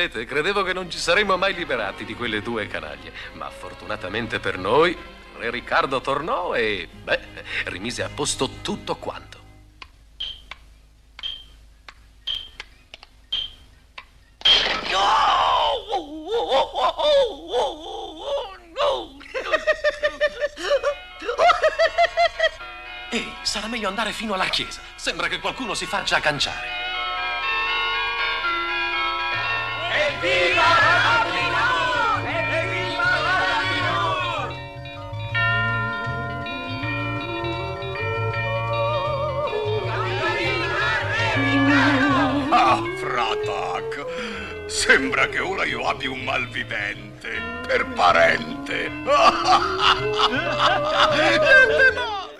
Sapete, credevo che non ci saremmo mai liberati di quelle due canaglie, ma fortunatamente per noi, Re Riccardo tornò e, beh, rimise a posto tutto quanto. Ehi, sarà meglio andare fino alla chiesa. Sembra che qualcuno si faccia agganciare. Sembra che ora io abbia un malvivente per parente.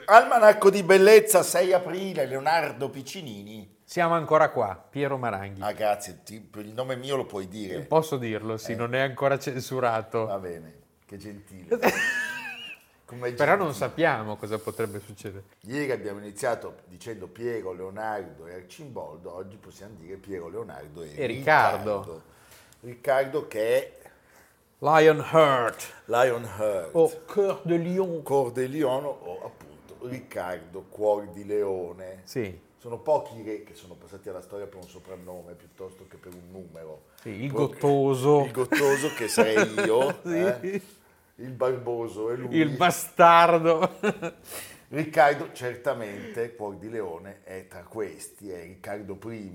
Almanacco di Bellezza, 6 aprile, Leonardo Piccinini. Siamo ancora qua, Piero Maranghi. Ah, grazie, ti- il nome mio lo puoi dire. Posso dirlo, Eh. sì, non è ancora censurato. Va bene, che gentile. Come Però non gentile. sappiamo cosa potrebbe succedere. Ieri abbiamo iniziato dicendo Piero, Leonardo e Arcimboldo, oggi possiamo dire Piero, Leonardo e, E Riccardo. Riccardo. Riccardo che è Lionheart Lionheart, o Cœur de Lion. Cor de Lion o appunto Riccardo, Cuor di Leone. Sì, Sono pochi i re che sono passati alla storia per un soprannome piuttosto che per un numero. sì, il Pro- gottoso, Il gottoso che sarei io, Sì. eh? il barboso e lui. il bastardo. Riccardo certamente, Cuor di Leone, è tra questi, è Riccardo I,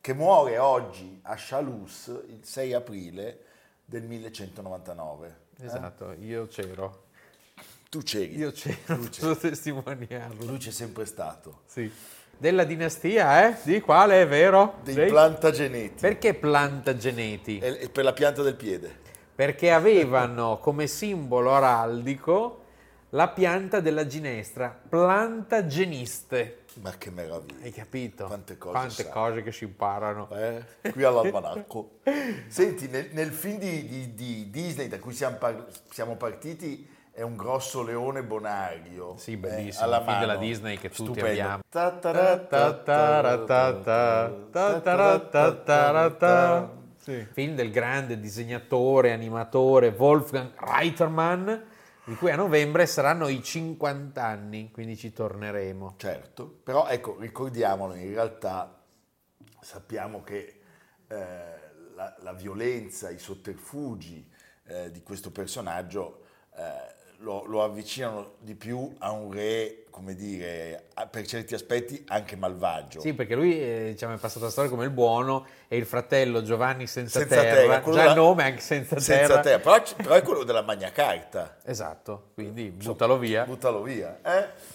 che muore oggi a Chalus il 6 aprile del 1199. eh? Esatto, io c'ero. Tu c'eri, Io c'ero, posso testimoniarlo. lui c'è sempre stato. Sì. Della dinastia, eh? Di quale è vero? Dei Sì. plantageneti, Perché plantageneti? e- per la pianta del piede. Perché avevano come simbolo araldico la pianta della ginestra, plantageniste. Ma che meraviglia. Hai capito? Quante cose Quante cose che si imparano. Eh, qui all'almanacco. Senti, nel, nel film di, di- di Disney da cui siamo, par- siamo partiti è un grosso leone bonario. Sì, eh, bellissimo, alla film mano. della Disney che tutti Stupendo. abbiamo. Sì. Film del grande disegnatore, animatore Wolfgang Reitermann, di cui a novembre saranno i 50 anni, quindi ci torneremo. Certo, però ecco, ricordiamolo, in realtà sappiamo che eh, la, la violenza, i sotterfugi eh, di questo personaggio eh, lo, lo avvicinano di più a un re, come dire, per certi aspetti anche malvagio. Sì, perché lui eh, diciamo, è passato la storia come il buono e il fratello Giovanni senza, Senza terra, terra, già il nome anche senza, Senza terra. terra, però, però è quello della Magna Carta. Esatto, quindi buttalo via. Buttalo via. eh.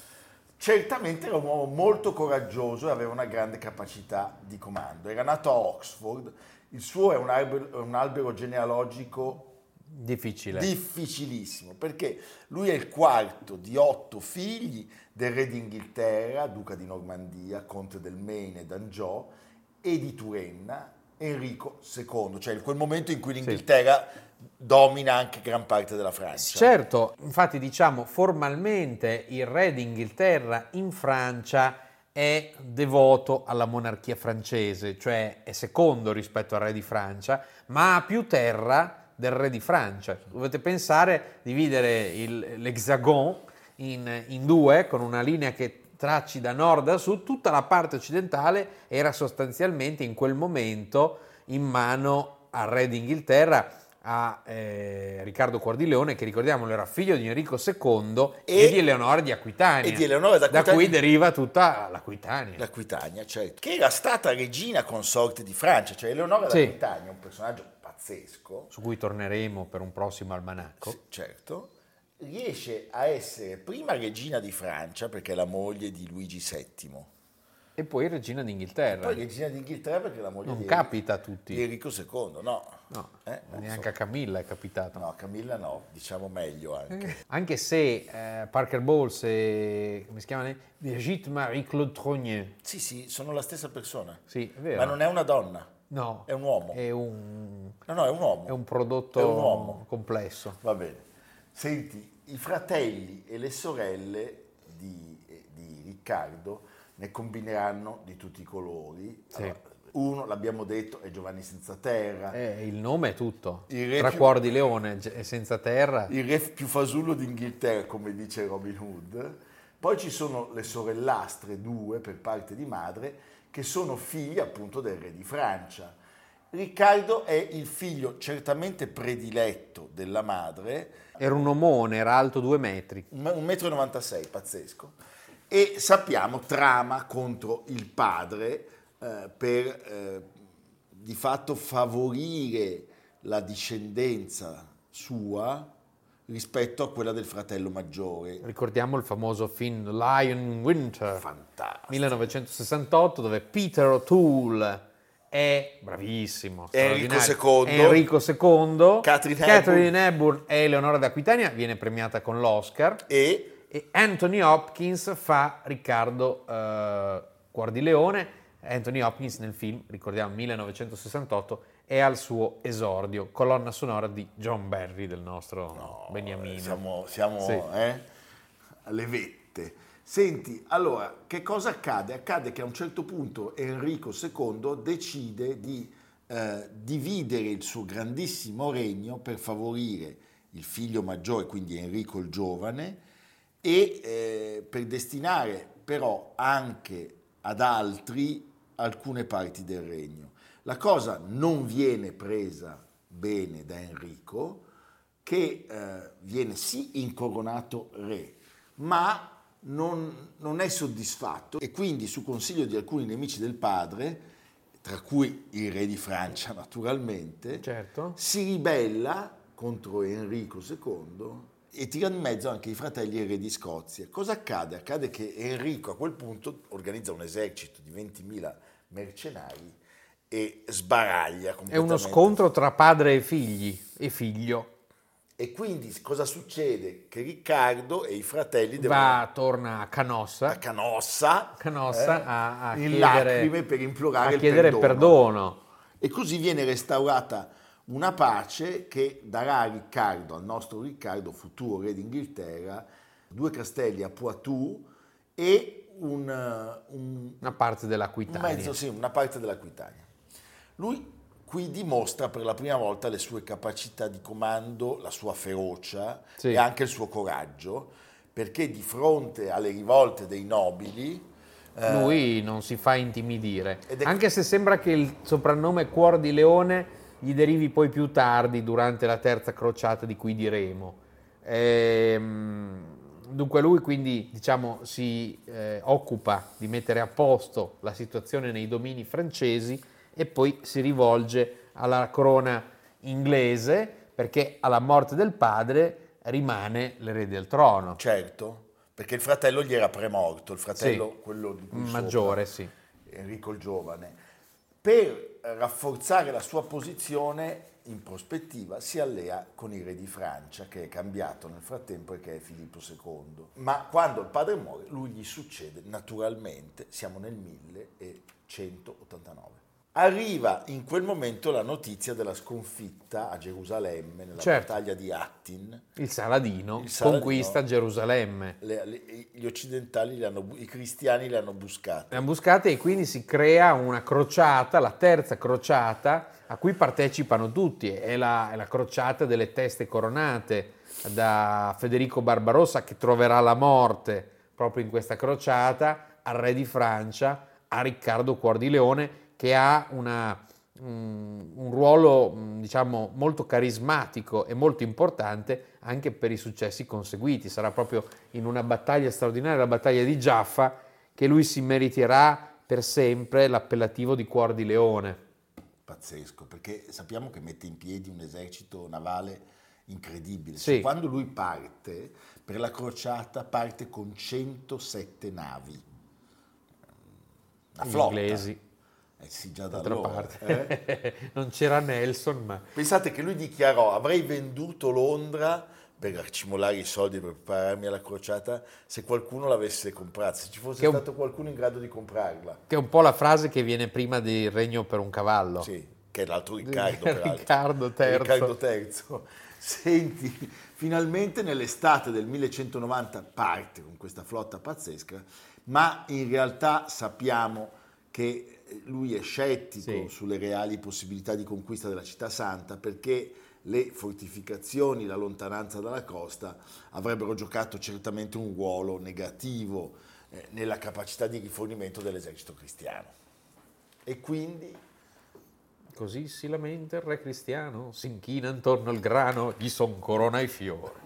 Certamente era un uomo molto coraggioso e aveva una grande capacità di comando. Era nato a Oxford, il suo è un albero, un albero genealogico Difficile. difficilissimo perché lui è il quarto di otto figli del re d'Inghilterra, duca di Normandia, conte del Maine e d'Angiò e di Turenna, Enrico II, cioè in quel momento in cui l'Inghilterra domina anche gran parte della Francia. Certo, infatti diciamo formalmente il re d'Inghilterra in Francia è devoto alla monarchia francese, cioè è secondo rispetto al re di Francia, ma ha più terra del re di Francia. Dovete pensare, dividere il- l'Hexagon in, in due con una linea che tracci da nord a sud, tutta la parte occidentale era sostanzialmente in quel momento in mano al re d'Inghilterra, a eh, Riccardo Cuordileone, che ricordiamolo era figlio di Enrico II e, E- di Eleonora di Aquitania, e di Eleonora da cui deriva tutta l'Aquitania. L'Aquitania, certo, che era stata regina consorte di Francia, cioè Eleonora Sì. d'Aquitania, un personaggio pazzesco, su cui torneremo per un prossimo almanacco. certo, riesce a essere prima regina di Francia perché è la moglie di Luigi VII, E poi regina d'Inghilterra. Poi regina d'Inghilterra perché la moglie non di capita a tutti. di Enrico II, no. No, Eh, neanche so. a Camilla è capitato. No, Camilla no, diciamo meglio anche. Anche se eh, Parker Bowles e come si chiama? Brigitte Marie-Claude Trognier. Sì, sì, sono la stessa persona. Sì, è vero. Ma non è una donna, No, è un uomo. è un, No, no, è un uomo. è un prodotto È un uomo. complesso. Va bene. Senti, i fratelli e le sorelle di, eh, di Riccardo ne combineranno di tutti i colori. Sì. Allora, uno, l'abbiamo detto, è Giovanni Senza Terra, Eh, il nome è tutto. Il Tra più- cuor di leone e senza terra. il re più fasullo d'Inghilterra, come dice Robin Hood. Poi ci sono le sorellastre, due per parte di madre, che sono figli appunto del re di Francia. Riccardo è il figlio certamente prediletto della madre, Era un omone, era alto due metri. un 1,96 m, pazzesco, e sappiamo trama contro il padre eh, per eh, di fatto favorire la discendenza sua rispetto a quella del fratello maggiore. Ricordiamo il famoso film Lion in Winter. Fantastico. 1968 dove Peter O'Toole è bravissimo Enrico. II. Enrico II Catherine Catherine Hepburn e Eleonora d'Aquitania viene premiata con l'Oscar E e Anthony Hopkins fa Riccardo eh, Cuor di Leone Anthony Hopkins nel film, ricordiamo 1968 è al suo esordio colonna sonora di John Barry del nostro Beniamino siamo, siamo Sì. eh, alle vette. Senti, allora, che cosa accade? Accade che a un certo punto Enrico II decide di eh, dividere il suo grandissimo regno per favorire il figlio maggiore, quindi Enrico il giovane, e eh, per destinare però anche ad altri alcune parti del regno. La cosa non viene presa bene da Enrico, che eh, viene sì incoronato re, ma non, non è soddisfatto e quindi su consiglio di alcuni nemici del padre, tra cui il re di Francia naturalmente, certo si ribella contro Enrico II e tira in mezzo anche i fratelli e re di Scozia. Cosa accade? Accade che Enrico a quel punto organizza un esercito di 20.000 mercenari e sbaraglia è uno scontro tra padre e figli e figlio E quindi cosa succede? Che Riccardo e i fratelli devono va, torna a Canossa a Canossa, Canossa a- a in chiedere- lacrime per implorare a chiedere perdono. perdono. E così viene restaurata una pace che darà a Riccardo, al nostro Riccardo, futuro re d'Inghilterra, due castelli a Poitou e un, uh, un- una parte dell'Aquitania. mezzo, sì, una parte dell'Aquitania. Lui qui dimostra per la prima volta le sue capacità di comando, la sua ferocia Sì. e anche il suo coraggio, perché di fronte alle rivolte dei nobili eh, Lui non si fa intimidire, anche se sembra che il soprannome Cuor di Leone gli derivi poi più tardi durante la terza crociata di cui diremo. Ehm, dunque lui quindi diciamo, si eh, occupa di mettere a posto la situazione nei domini francesi e poi si rivolge alla corona inglese perché alla morte del padre rimane l'erede al trono. certo, perché il fratello gli era premorto, il fratello Sì. quello Maggiore, sopra, sì. Enrico il giovane. Per rafforzare la sua posizione in prospettiva si allea con il re di Francia che è cambiato nel frattempo e che è Filippo II. Ma quando il padre muore lui gli succede naturalmente, siamo nel 1189. Arriva in quel momento la notizia della sconfitta a Gerusalemme nella Certo. battaglia di Attin. Il Saladino, Il Saladino. conquista Gerusalemme. Le- le- gli occidentali, li hanno i cristiani le hanno buscate. Le ambuscate e quindi si crea una crociata, la terza crociata, a cui partecipano tutti. È la, è la crociata delle teste coronate da Federico Barbarossa che troverà la morte proprio in questa crociata, al re di Francia, a Riccardo Cuor di Leone, che ha una, mm, un ruolo mm, diciamo molto carismatico e molto importante anche per i successi conseguiti. Sarà proprio in una battaglia straordinaria, la battaglia di Giaffa, che lui si meriterà per sempre l'appellativo di Cuor di Leone. Pazzesco, perché sappiamo che mette in piedi un esercito navale incredibile. Sì. Cioè, quando lui parte per la crociata parte con 107 navi. Una flotta. inglesi. Eh sì, già da D'altra allora. parte. eh. non c'era Nelson, ma Pensate che lui dichiarò avrei venduto Londra per accumulare i soldi per prepararmi alla crociata se qualcuno l'avesse comprata, se ci fosse un- stato qualcuno in grado di comprarla. che è un po' la frase che viene prima del regno per un cavallo. Sì, che è l'altro Riccardo, peraltro. Riccardo III. Riccardo III. Senti, finalmente nell'estate del 1190 parte con questa flotta pazzesca, ma in realtà sappiamo che lui è scettico Sì. sulle reali possibilità di conquista della città santa perché le fortificazioni, la lontananza dalla costa avrebbero giocato certamente un ruolo negativo eh, nella capacità di rifornimento dell'esercito cristiano. E quindi Così si lamenta il re cristiano, si inchina intorno al grano, gli son corona i fiori.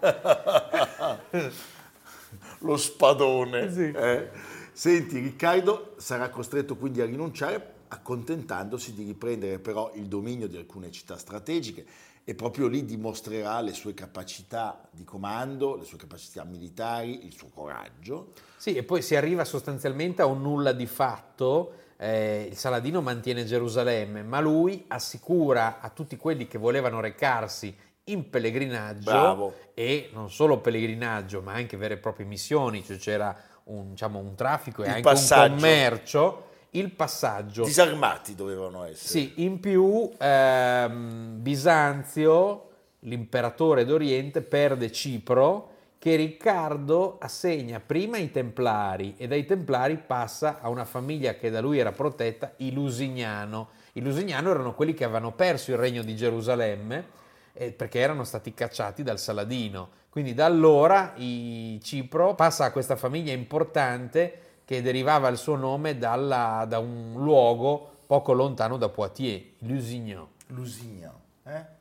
lo spadone. Sì. eh. Senti, Riccardo sarà costretto quindi a rinunciare, accontentandosi di riprendere però il dominio di alcune città strategiche e proprio lì dimostrerà le sue capacità di comando, le sue capacità militari, il suo coraggio. Sì, e poi si arriva sostanzialmente a un nulla di fatto. eh, il Saladino mantiene Gerusalemme, ma lui assicura a tutti quelli che volevano recarsi in pellegrinaggio Bravo. e non solo pellegrinaggio, ma anche vere e proprie missioni, cioè c'era un, diciamo, un traffico e Il anche passaggio. un commercio, il passaggio. Disarmati dovevano essere. Sì, in più ehm, Bisanzio, l'imperatore d'Oriente, perde Cipro che Riccardo assegna prima ai Templari e dai Templari passa a una famiglia che da lui era protetta, i Lusignano. I Lusignano erano quelli che avevano perso il regno di Gerusalemme eh, perché erano stati cacciati dal Saladino. Quindi da allora i Cipro passa a questa famiglia importante che derivava il suo nome dalla- da un luogo poco lontano da Poitiers, Lusignan. Lusignan. eh?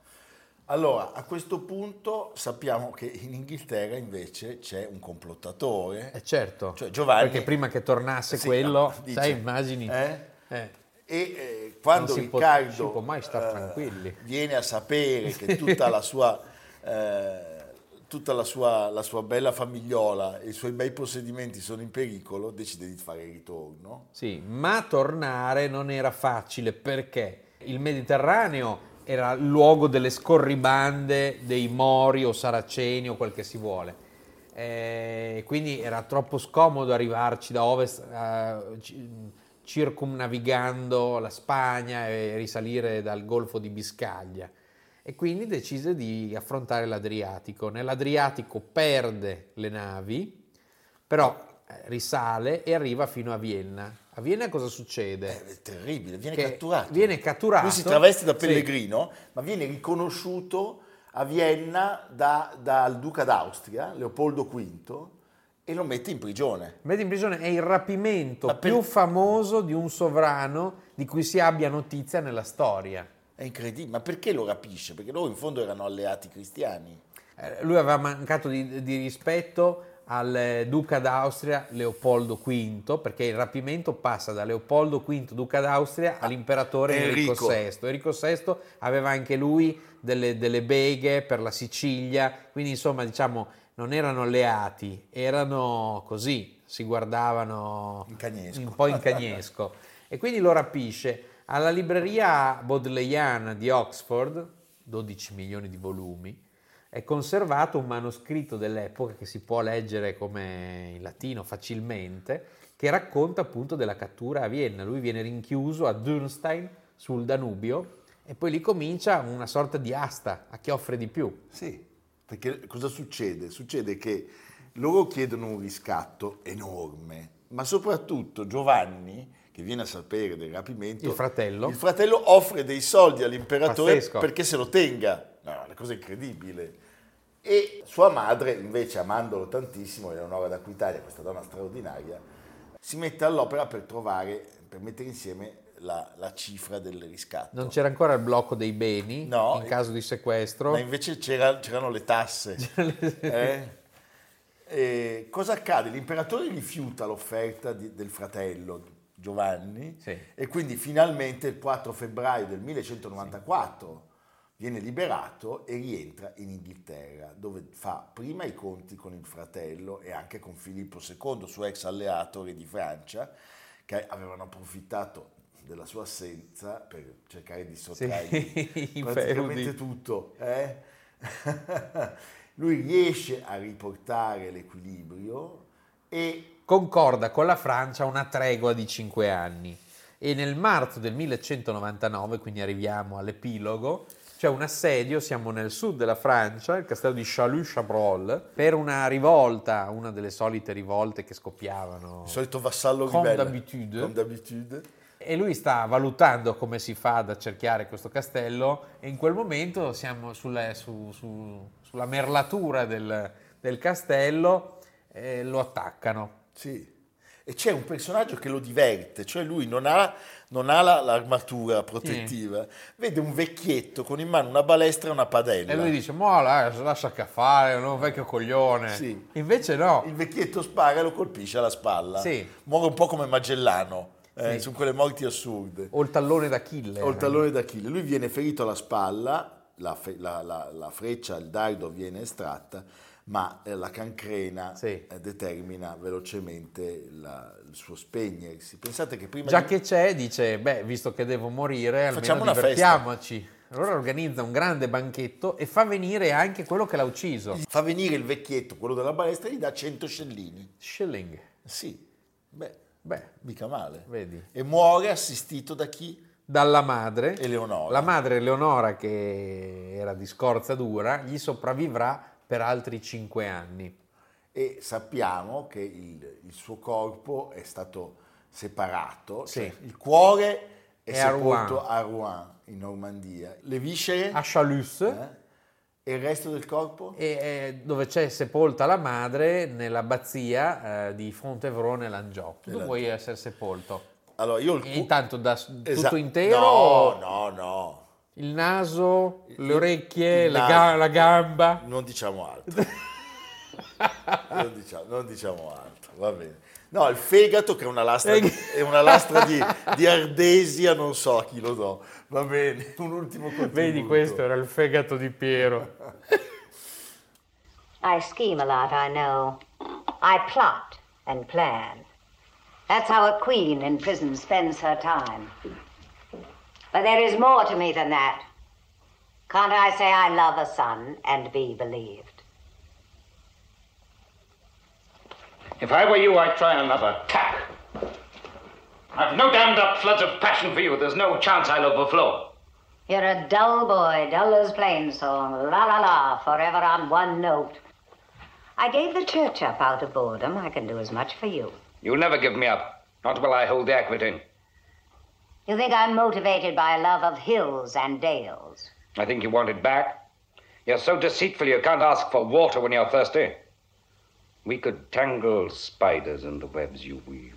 Allora, a questo punto sappiamo che in Inghilterra invece c'è un complottatore. Eh certo, Cioè, Giovanni- perché prima che tornasse Sì, quello, no, dice, sai, immagini... eh? Eh. E eh, quando Riccardo si può eh, tranquilli. viene a sapere che tutta la sua, eh, tutta la sua, la sua bella famigliola e i suoi bei possedimenti sono in pericolo, decide di fare il ritorno. Sì, ma tornare non era facile perché il Mediterraneo era il luogo delle scorribande dei Mori o Saraceni o quel che si vuole. Eh, quindi era troppo scomodo arrivarci da ovest eh, circumnavigando la Spagna e risalire dal Golfo di Biscaglia. E quindi decise di affrontare l'Adriatico. Nell'Adriatico perde le navi, però eh, risale e arriva fino a Vienna. A Vienna cosa succede? È terribile, viene catturato. viene catturato. Lui si traveste da Sì. pellegrino, ma viene riconosciuto a Vienna da- dal duca d'Austria, Leopoldo V, e lo mette in prigione. Mette in prigione è il rapimento per- più famoso di un sovrano di cui si abbia notizia nella storia. È incredibile, ma perché lo rapisce? Perché loro in fondo erano alleati cristiani. Eh, Lui aveva mancato di, di rispetto al eh, duca d'Austria Leopoldo V, perché il rapimento passa da Leopoldo V, duca d'Austria, all'imperatore Enrico, Enrico. VI. Enrico VI aveva anche lui delle, delle beghe per la Sicilia, quindi insomma diciamo non erano alleati, erano così, si guardavano un po' in cagnesco. e quindi lo rapisce alla libreria bodleiana di Oxford, 12 milioni di volumi, è conservato un manoscritto dell'epoca che si può leggere come in latino facilmente, che racconta appunto della cattura a Vienna. Lui viene rinchiuso a Dürnstein sul Danubio e poi lì comincia una sorta di asta a chi offre di più. Sì, perché cosa succede? Succede che loro chiedono un riscatto enorme, ma soprattutto Giovanni, che viene a sapere del rapimento, Il fratello. il fratello offre dei soldi all'imperatore Pazzesco. perché se lo tenga. No, una cosa incredibile. E sua madre, invece, amandolo tantissimo, Eleonora d'Aquitalia, questa donna straordinaria, si mette all'opera per trovare, per mettere insieme la, la cifra del riscatto. Non c'era ancora il blocco dei beni No, in caso di sequestro. Ma invece c'era- c'erano le tasse. Eh? E cosa accade? L'imperatore rifiuta l'offerta di- del fratello Giovanni Sì. e quindi finalmente il 4 febbraio del 1194 viene liberato e rientra in Inghilterra dove fa prima i conti con il fratello e anche con Filippo II, suo ex alleato re di Francia, che avevano approfittato della sua assenza per cercare di sottrargli Sì, praticamente tutto. eh? Lui riesce a riportare l'equilibrio e concorda con la Francia una tregua di cinque anni e nel marzo del 1199, quindi arriviamo all'epilogo, c'è un assedio, siamo nel sud della Francia, il castello di Chalut-Chabrol, per una rivolta, una delle solite rivolte che scoppiavano. il solito vassallo Comme ribelle. d'habitude. Come d'abitudine. E lui sta valutando come si fa ad accerchiare questo castello e in quel momento siamo sulle- su- su- sulla merlatura del, del castello e lo attaccano. Sì. E c'è un personaggio che lo diverte, cioè lui non ha, non ha la- l'armatura protettiva, vede un vecchietto con in mano una balestra e una padella. E lui dice, ma la- lascia che fare, è un vecchio coglione. Sì. Invece no. Il vecchietto spara e lo colpisce alla spalla. Sì. Muore un po' come Magellano, eh, Sì. sono quelle morti assurde. O il tallone d'Achille. O il tallone d'Achille. Lui viene ferito alla spalla, la, fe- la- la- la freccia, il dardo viene estratta, ma eh, la cancrena Sì. eh, determina velocemente la- il suo spegnersi. Pensate che prima Già di- che c'è, dice, beh, visto che devo morire, almeno Facciamo una divertiamoci. Allora organizza un grande banchetto e fa venire anche quello che l'ha ucciso. fa venire il vecchietto, quello della balestra, e gli dà 100 scellini. Shilling. Sì, beh, Beh, mica male. vedi. E muore assistito da chi? Dalla madre. Eleonora. La madre Eleonora, che era di scorza dura, gli sopravvivrà per altri cinque anni. E sappiamo che il, il suo corpo è stato separato, Sì. cioè il cuore è, È a sepolto Rouen. a Rouen, in Normandia. Le viscere A Chalus, eh? E il resto del corpo? e, eh, dove c'è sepolta la madre nell'abbazia eh, di Fontevraud nell'Angiò. Tu vuoi essere sepolto? Allora, io il intanto da Esa- tutto intero? No, no, no. Il naso, le orecchie, il naso. ga- la gamba? Non diciamo altro. non, diciamo, non diciamo altro, va bene. No, il fegato che è una lastra, di, è una lastra di, di ardesia, non so a chi lo do. Va bene, un ultimo contributo. Vedi, questo era il fegato di Piero. I scheme a lot, I know. I plot and plan. That's how a queen in prison spends her time. But there is more to me than that. Can't I say I love a son and be believed? If I were you, I'd try another tack. I've no dammed up floods of passion for you. There's no chance I'll overflow. You're a dull boy, dull as plain song. La la la, forever on one note. I gave the church up out of boredom. I can do as much for you. You'll never give me up. Not while I hold the Aquitaine. You think I'm motivated by a love of hills and dales? I think you want it back. You're so deceitful you can't ask for water when you're thirsty. We could tangle spiders in the webs you weave.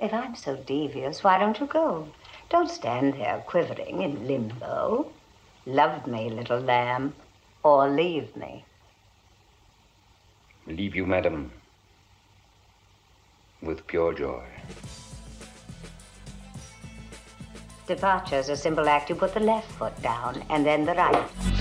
If I'm so devious, why don't you go? Don't stand there quivering in limbo. Love me, little lamb, or leave me. Leave you, madam, with pure joy. Departure is a simple act. You put the left foot down and then the right.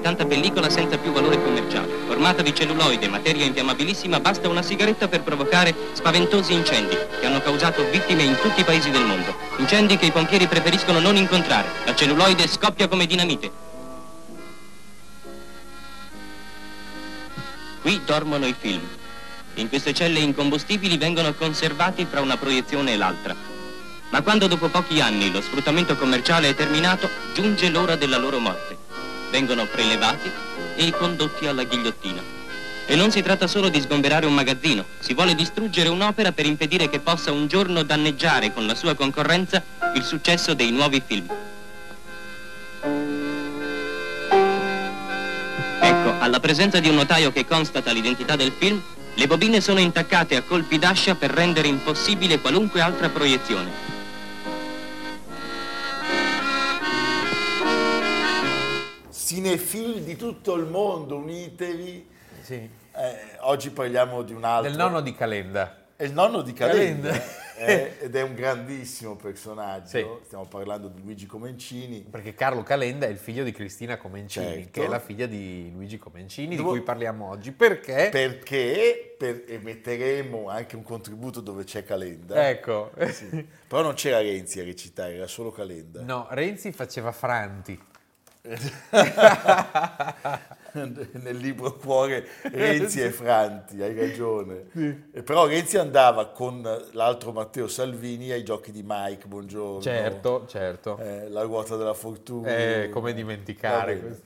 Tanta pellicola senza più valore commerciale? Formata di celluloide, materia infiammabilissima, basta una sigaretta per provocare spaventosi incendi che hanno causato vittime in tutti i paesi del mondo. Incendi che i pompieri preferiscono non incontrare. La celluloide scoppia come dinamite. Qui dormono i film. In queste celle incombustibili vengono conservati fra una proiezione e l'altra. Ma quando dopo pochi anni lo sfruttamento commerciale è terminato, giunge l'ora della loro morte. Vengono prelevati e condotti alla ghigliottina. E non si tratta solo di sgomberare un magazzino, si vuole distruggere un'opera per impedire che possa un giorno danneggiare con la sua concorrenza il successo dei nuovi film. Ecco, alla presenza di un notaio che constata l'identità del film, le bobine sono intaccate a colpi d'ascia per rendere impossibile qualunque altra proiezione. Cinefil di tutto il mondo, unitevi. Sì. Eh, oggi parliamo di un altro. Del nonno di Calenda. È il nonno di Calenda. Calenda. eh, ed è un grandissimo personaggio. Sì. Stiamo parlando di Luigi Comencini. Perché Carlo Calenda è il figlio di Cristina Comencini, Certo. che è la figlia di Luigi Comencini, di Dove- cui parliamo oggi. Perché? Perché per- e metteremo anche un contributo dove c'è Calenda. Ecco. Sì. Però non c'era Renzi a recitare, era solo Calenda. No, Renzi faceva Franti. Nel libro Cuore Renzi e Franti, hai ragione. E però Renzi andava con l'altro Matteo Salvini ai giochi di Mike, buongiorno. Certo, certo. Eh, la ruota della fortuna. Eh, come dimenticare.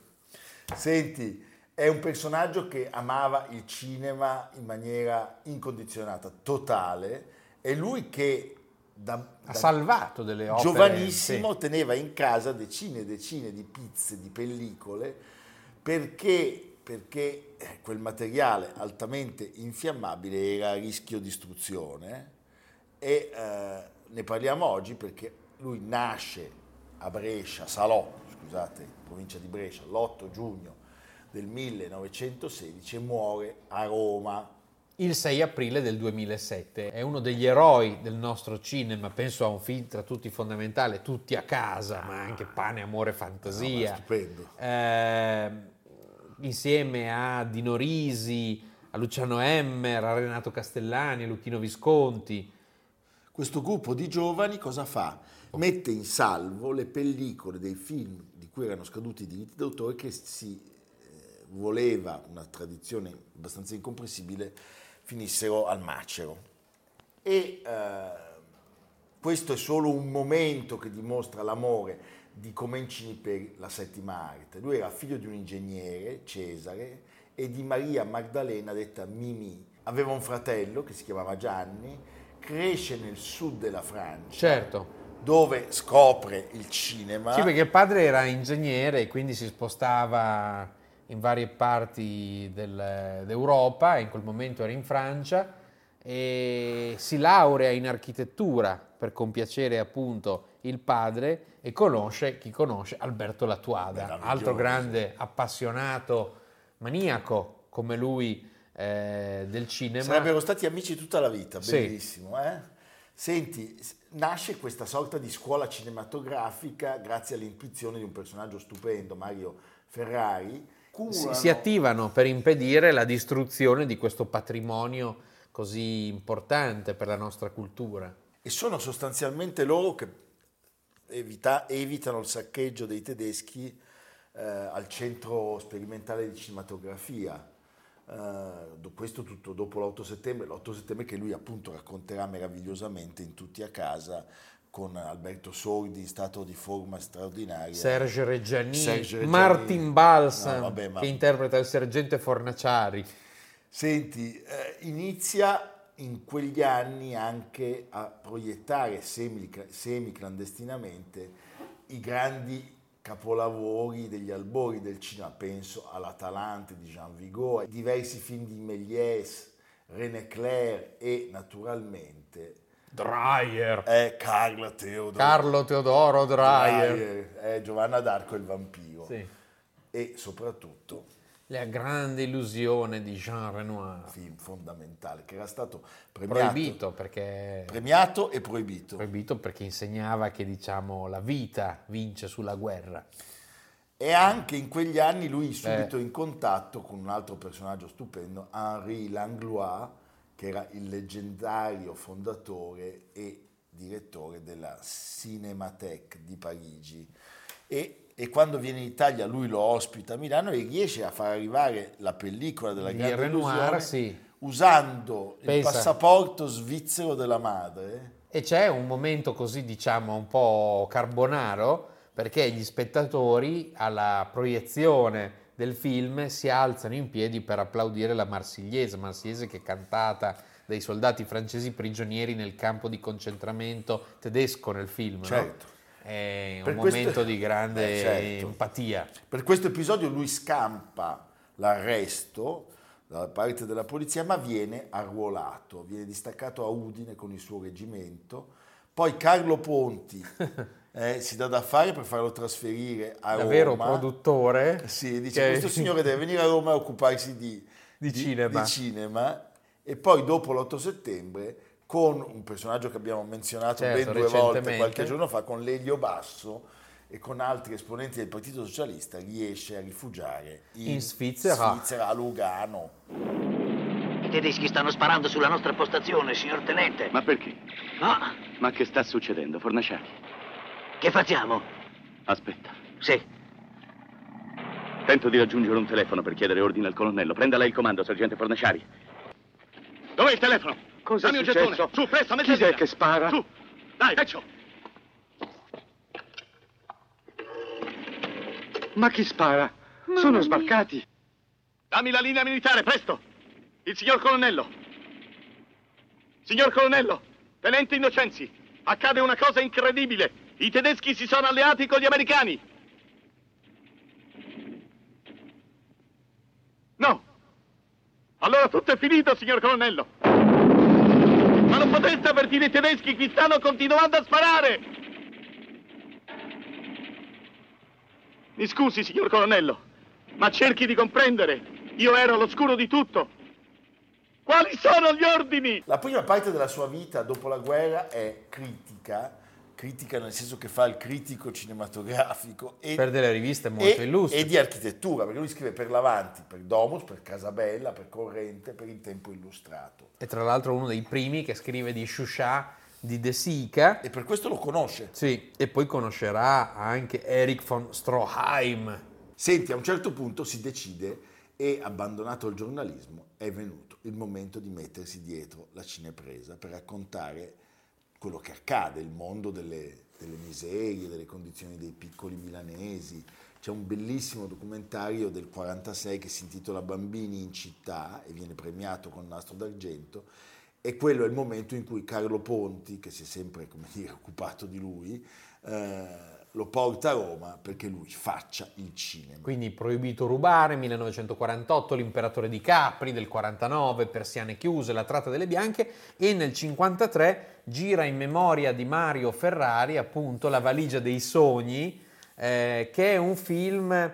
Senti, è un personaggio che amava il cinema in maniera incondizionata, totale. È lui che da, Ha da salvato delle opere. giovanissimo sì. teneva in casa decine e decine di pizze, di pellicole, perché, perché eh, quel materiale altamente infiammabile era a rischio distruzione e eh, ne parliamo oggi perché lui nasce a Brescia, Salò, scusate, provincia di Brescia, l'8 giugno del 1916 e muore a Roma. Il 6 aprile del 2007 è uno degli eroi del nostro cinema, penso a un film tra tutti fondamentale, Tutti a casa, ma anche Pane, Amore, No, Fantasia. ma stupendo. Eh, insieme a Dino Risi, a Luciano Emmer, a Renato Castellani, a Luchino Visconti. Questo gruppo di giovani cosa fa? Mette in salvo le pellicole dei film di cui erano scaduti i diritti d'autore che si eh, voleva, una tradizione abbastanza incomprensibile, finissero al macero. E eh, questo è solo un momento che dimostra l'amore di Comencini per la settima arte. Lui era figlio di un ingegnere, Cesare, e di Maria Maddalena, detta Mimì. Aveva un fratello che si chiamava Gianni, cresce nel sud della Francia, Certo. dove scopre il cinema. Sì, perché il padre era ingegnere e quindi si spostava in varie parti del- d'Europa, in quel momento era in Francia, e si laurea in architettura per compiacere appunto il padre e conosce, chi conosce, Alberto Latuada, altro grande appassionato, maniaco come lui eh, del cinema. Sarebbero stati amici tutta la vita, Sì. bellissimo. Eh? Senti, nasce questa sorta di scuola cinematografica grazie all'intuizione di un personaggio stupendo, Mario Ferrari. Si, si attivano per impedire la distruzione di questo patrimonio così importante per la nostra cultura. E sono sostanzialmente loro che evita- evitano il saccheggio dei tedeschi eh, al centro sperimentale di cinematografia. Do- questo tutto dopo l'8 settembre, l'8 settembre che lui appunto racconterà meravigliosamente in tutti a casa con Alberto Sordi in stato di forma straordinaria. Serge Reggiani, Serge Reggiani. Martin Balsam, No, vabbè, ma- che interpreta il sergente Fornaciari. Senti, eh, inizia in quegli anni anche a proiettare semi- semiclandestinamente i grandi capolavori degli albori del cinema, penso all'Atalante di Jean Vigo, ai diversi film di Méliès, René Clair e naturalmente Dreyer. è Carla Teodoro. Carlo Teodoro Dreyer. Dreyer, è Giovanna d'Arco il vampiro. Sì. E soprattutto La grande illusione di Jean Renoir. film fondamentale che era stato premiato, Proibito perché, premiato e proibito. proibito perché insegnava che diciamo, la vita vince sulla guerra. E anche in quegli anni lui subito in contatto con un altro personaggio stupendo, Henri Langlois, che era il leggendario fondatore e direttore della Cinémathèque di Parigi. E, e quando viene in Italia lui lo ospita a Milano e riesce a far arrivare la pellicola della Di grande Renoir, illusione sì. usando il Pensa. passaporto svizzero della madre. E c'è un momento così, diciamo, un po' carbonaro, perché gli spettatori alla proiezione del film si alzano in piedi per applaudire la Marsigliese, Marsigliese che è cantata dai soldati francesi prigionieri nel campo di concentramento tedesco nel film. no? Certo. È un Per questo- momento di grande Eh, certo. empatia. Per questo episodio lui scampa l'arresto da parte della polizia, ma viene arruolato, viene distaccato a Udine con il suo reggimento. Poi Carlo Ponti eh, si dà da fare per farlo trasferire a Davvero Roma. produttore. Sì, dice che- questo signore deve venire a Roma a occuparsi di, Di cinema. di cinema. E poi dopo l'8 settembre con un personaggio che abbiamo menzionato Certo, ben due volte qualche giorno fa, con Lelio Basso e con altri esponenti del Partito Socialista, riesce a rifugiare in, In Svizzera. Svizzera, a Lugano. I tedeschi stanno sparando sulla nostra postazione, signor tenente. Ma perché? No, Ma che sta succedendo, Fornaciari? Che facciamo? Aspetta. Sì, Tento di raggiungere un telefono per chiedere ordine al colonnello. Prenda lei il comando, sergente Fornaciari. Dov'è il telefono? Cosa Dammi è un gettone. successo? Su, presto, Chi è che spara? Su, dai, peccio. Ma chi spara? Sono sbarcati. Dammi la linea militare, presto. Il signor colonnello. Signor colonnello, tenente Innocenzi, accade una cosa incredibile. I tedeschi si sono alleati con gli americani. No. Allora tutto è finito, signor colonnello. Ma non potreste avvertire i tedeschi, qui stanno continuando a sparare. Mi scusi, signor colonnello, ma cerchi di comprendere. Io ero all'oscuro di tutto. Quali sono gli ordini? La prima parte della sua vita dopo la guerra è critica, critica nel senso che fa il critico cinematografico e, Per delle riviste molto e- illustri. e di architettura, perché lui scrive per l'Avanti, per Domus, per Casabella, per Corrente, per il Tempo Illustrato. E tra l'altro uno dei primi che scrive di Shusha, di De Sica. E per questo lo conosce. Sì, e poi conoscerà anche Erich von Stroheim. Senti, a un certo punto si decide e, abbandonato il giornalismo, è venuto il momento di mettersi dietro la cinepresa per raccontare quello che accade, il mondo delle, delle miserie, delle condizioni dei piccoli milanesi. C'è un bellissimo documentario del 46 che si intitola Bambini in città e viene premiato con nastro d'argento e quello è il momento in cui Carlo Ponti, che si è sempre dire, occupato di lui, eh, lo porta a Roma perché lui faccia il cinema. Quindi Proibito rubare, 1948, L'imperatore di Capri del 49, Persiane chiuse, La tratta delle bianche e nel 53 gira in memoria di Mario Ferrari appunto La valigia dei sogni, eh, che è un film,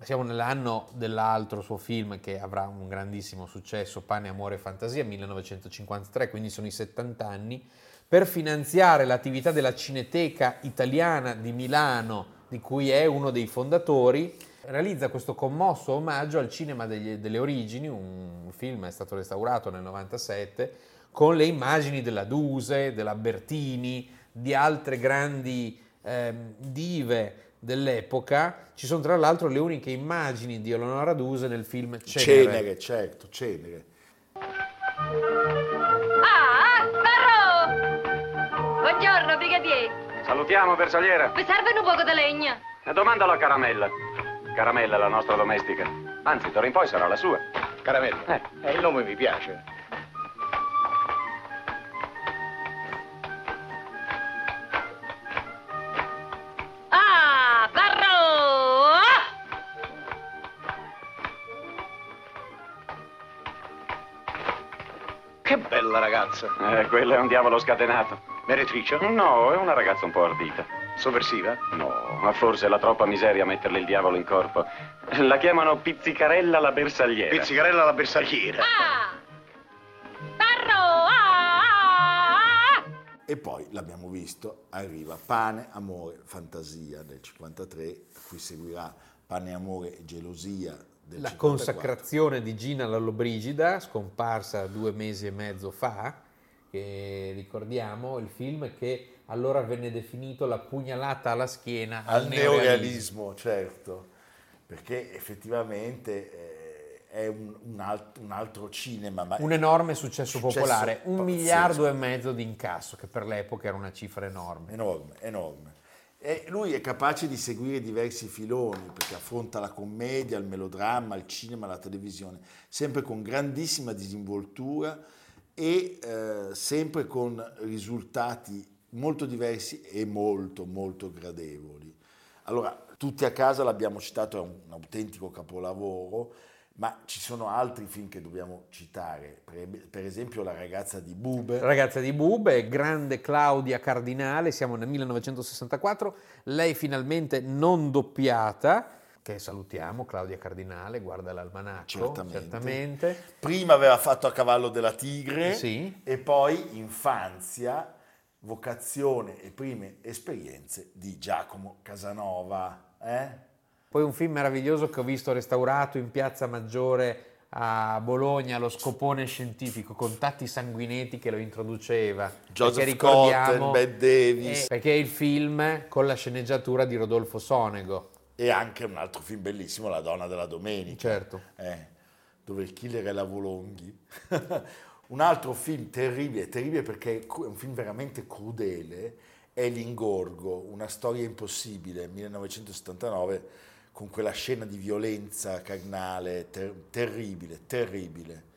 siamo nell'anno dell'altro suo film che avrà un grandissimo successo, Pane, Amore e Fantasia, 1953, quindi sono i 70 anni, per finanziare l'attività della Cineteca Italiana di Milano, di cui è uno dei fondatori, realizza questo commosso omaggio al cinema degli- delle origini, un film è stato restaurato nel 97, con le immagini della Duse, della Bertini, di altre grandi ehm, dive dell'epoca. Ci sono tra l'altro le uniche immagini di Eleonora Duse nel film Cenere. Cenere, certo, cenere. Salutiamo, bersagliera. Vi serve un poco di legna? E domandalo a Caramella. Caramella è la nostra domestica. Anzi, d'ora in poi sarà la sua. Caramella. Eh. Eh, il nome mi piace. Ah! Ah! Che bella ragazza. Eh, quello è un diavolo scatenato. Meretrice? No, è una ragazza un po' ardita. Sovversiva? No, ma forse è la troppa miseria metterle il diavolo in corpo. La chiamano Pizzicarella la bersagliera. Pizzicarella la bersagliera. Ah! Sparrow! Ah, ah, ah! E poi l'abbiamo visto, arriva Pane, Amore, Fantasia del 53, a cui seguirà Pane, Amore e Gelosia del La 54. consacrazione di Gina Lollobrigida, scomparsa due mesi e mezzo fa, che ricordiamo, il film che allora venne definito la pugnalata alla schiena al neorealismo. neorealismo, certo, perché effettivamente eh, è un, un alt- un altro cinema. Ma Un enorme successo, Successo popolare, un pazzesco. miliardo e mezzo di incasso, che per l'epoca era una cifra enorme. Enorme, enorme. E lui è capace di seguire diversi filoni perché affronta la commedia, il melodramma, il cinema, la televisione, sempre con grandissima disinvoltura e eh, sempre con risultati molto diversi e molto, molto gradevoli. Allora, tutti a casa l'abbiamo citato, è un, un autentico capolavoro, ma ci sono altri film che dobbiamo citare, per, per esempio La ragazza di Bube. Ragazza di Bube, grande Claudia Cardinale, siamo nel 1964, lei finalmente non doppiata, che salutiamo, Claudia Cardinale, guarda l'almanacco, Certamente. certamente. Prima aveva fatto A cavallo della tigre Sì. e poi Infanzia, vocazione e prime esperienze di Giacomo Casanova. eh? Poi un film meraviglioso che ho visto restaurato in Piazza Maggiore a Bologna, Lo scopone scientifico, con Tatti Sanguinetti che lo introduceva. Joseph ricordiamo, Cotten, Bette Davis. eh, perché è il film con la sceneggiatura di Rodolfo Sonego. E anche un altro film bellissimo, La donna della domenica. Certo. eh, dove il killer è la Volonghi. un altro film terribile, terribile perché è un film veramente crudele, è L'Ingorgo, una storia impossibile, 1979, con quella scena di violenza carnale ter- terribile, terribile.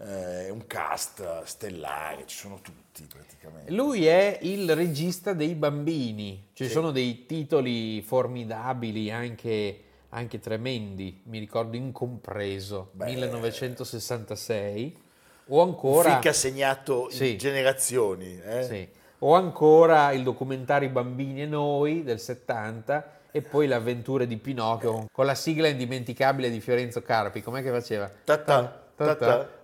Eh, È un cast stellare, ci sono tutti praticamente. Lui è il regista dei bambini, ci Sì. sono dei titoli formidabili, anche, anche tremendi, mi ricordo Incompreso, 1966, o ancora... ha segnato Sì. generazioni. eh? Sì. O ancora il documentario Bambini e noi del 70 e poi le avventure di Pinocchio con la sigla indimenticabile di Fiorenzo Carpi. Com'è che faceva? Ta-ta, ta-ta, ta-ta-ra-ra-ra-ra-ra-ra.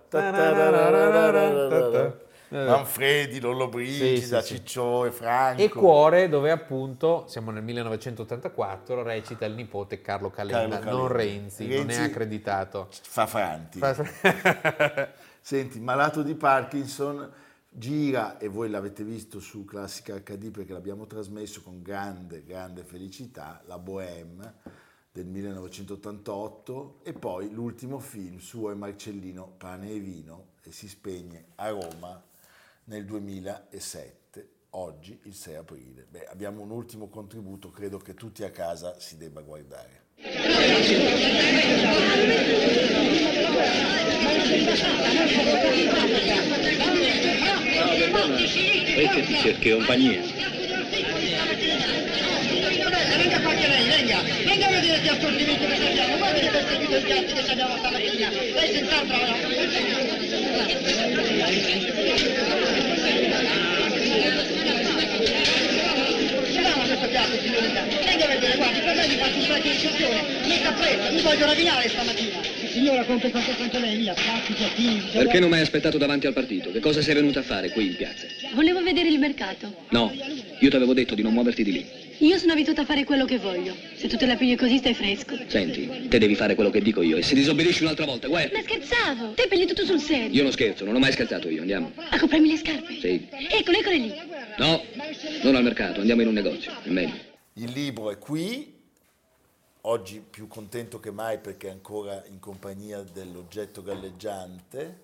Manfredi, Lollobrigida, Sì, sì. Ciccio e Franco. E Cuore, dove appunto, siamo nel 1984, recita il nipote Carlo Calenda, Carlo non Renzi, non è Renzi accreditato. Fa franti. Fa- Senti, malato di Parkinson, gira, e voi l'avete visto su Classica HD perché l'abbiamo trasmesso con grande, grande felicità, La Bohème del 1988 e poi l'ultimo film suo è Marcellino Pane e Vino e si spegne a Roma nel 2007, oggi il 6 aprile. Beh, abbiamo un ultimo contributo, credo che tutti a casa si debba guardare. Lei che ti cerchi compagnia. Venga venga, venga a vedere gli assortimenti che abbiamo, guardi che servito i piatti che abbiamo stamattina. Lei senz'altro Vediamo questo piatto, signorina. Venga a vedere, guardi, per me mi faccio un di incisione. Metta fretta, mi voglio rovinare stamattina. Signora, compri anche lei, via, piatti, piattini. Perché non mi hai aspettato davanti al partito? Che cosa sei venuta a fare qui in piazza? Volevo vedere il mercato. No, io ti avevo detto di non muoverti di lì. Io sono abituata a fare quello che voglio. Se tu te la pigli così stai fresco. Senti, te devi fare quello che dico io e se disobbedisci un'altra volta, guarda. Ma scherzavo! Te pigli tutto sul serio. Io non scherzo, non ho mai scherzato io, andiamo. A comprarmi le scarpe. Sì. Eccole, eccole lì. No, non al mercato, andiamo in un negozio, è meglio. Il libro è qui, oggi più contento che mai perché è ancora in compagnia dell'oggetto galleggiante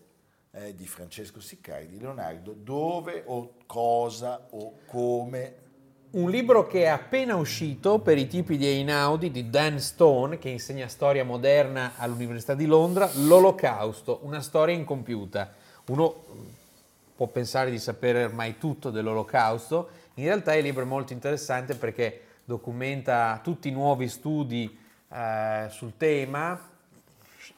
eh, di Francesco Siccari, di Leonardo, dove o cosa o come Un libro che è appena uscito per i tipi di Einaudi di Dan Stone, che insegna storia moderna all'Università di Londra, L'Olocausto, una storia incompiuta. Uno può pensare di sapere ormai tutto dell'Olocausto, in realtà il libro è molto interessante perché documenta tutti i nuovi studi eh, sul tema,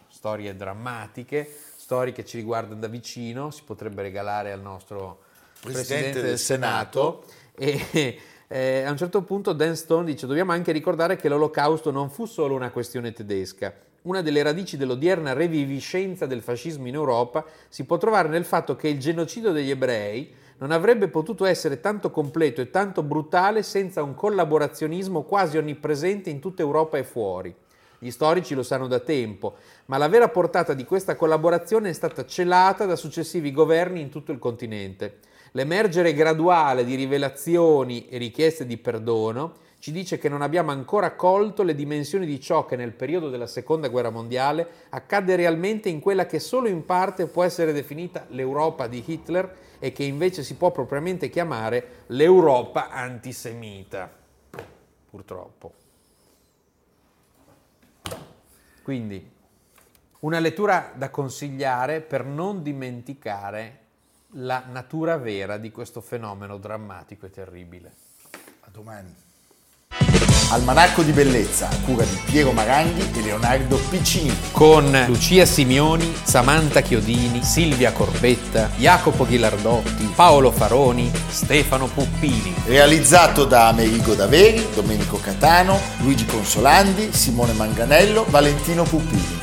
storie drammatiche, storie che ci riguardano da vicino, si potrebbe regalare al nostro Presidente Presidente, del del Senato. E eh, a un certo punto Dan Stone dice dobbiamo anche ricordare che l'olocausto non fu solo una questione tedesca. Una delle radici dell'odierna reviviscenza del fascismo in Europa si può trovare nel fatto che il genocidio degli ebrei non avrebbe potuto essere tanto completo e tanto brutale senza un collaborazionismo quasi onnipresente in tutta Europa e fuori. Gli storici lo sanno da tempo, ma la vera portata di questa collaborazione è stata celata da successivi governi in tutto il continente. L'emergere graduale di rivelazioni e richieste di perdono ci dice che non abbiamo ancora colto le dimensioni di ciò che nel periodo della seconda guerra mondiale accadde realmente in quella che solo in parte può essere definita l'Europa di Hitler e che invece si può propriamente chiamare l'Europa antisemita. Purtroppo. Quindi una lettura da consigliare per non dimenticare la natura vera di questo fenomeno drammatico e terribile. A domani. Almanacco di bellezza a cura di Piero Maranghi e Leonardo Piccini. Con Lucia Simioni, Samantha Chiodini, Silvia Corbetta, Jacopo Ghilardotti, Paolo Faroni, Stefano Puppini. Realizzato da Amerigo Daveri, Domenico Catano, Luigi Consolandi, Simone Manganello, Valentino Puppini.